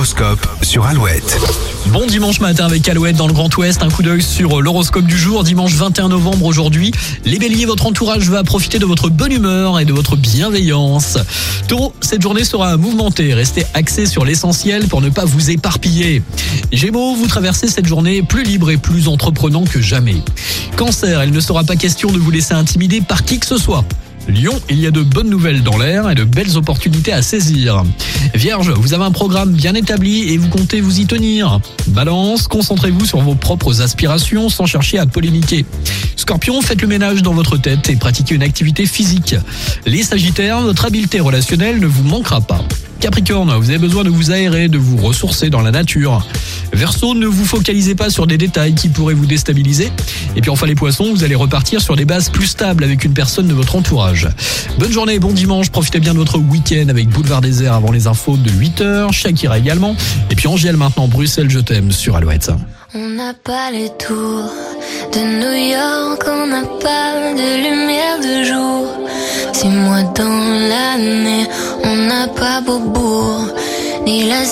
L'horoscope sur Alouette. Bon dimanche matin avec Alouette dans le Grand Ouest, un coup d'œil sur l'horoscope du jour, dimanche 21 novembre aujourd'hui. Les béliers, votre entourage va profiter de votre bonne humeur et de votre bienveillance. Taureau, cette journée sera mouvementée, restez axé sur l'essentiel pour ne pas vous éparpiller. Gémeaux, vous traversez cette journée plus libre et plus entreprenant que jamais. Cancer, il ne sera pas question de vous laisser intimider par qui que ce soit. Lyon, il y a de bonnes nouvelles dans l'air et de belles opportunités à saisir. Vierge, vous avez un programme bien établi et vous comptez vous y tenir. Balance, concentrez-vous sur vos propres aspirations sans chercher à polémiquer. Scorpion, faites le ménage dans votre tête et pratiquez une activité physique. Les Sagittaires, votre habileté relationnelle ne vous manquera pas. Capricorne, vous avez besoin de vous aérer, de vous ressourcer dans la nature. Verseau, ne vous focalisez pas sur des détails qui pourraient vous déstabiliser. Et puis enfin les poissons, vous allez repartir sur des bases plus stables avec une personne de votre entourage. Bonne journée, bon dimanche, profitez bien de votre week-end avec Boulevard des Airs avant les infos de 8h, Shakira également. Et puis Angèle maintenant, Bruxelles, je t'aime sur Alouette. On n'a pas les tours de New York, on n'a pas de lumière de jour. Six mois dans l'année, on n'a pas Beaubourg, ni la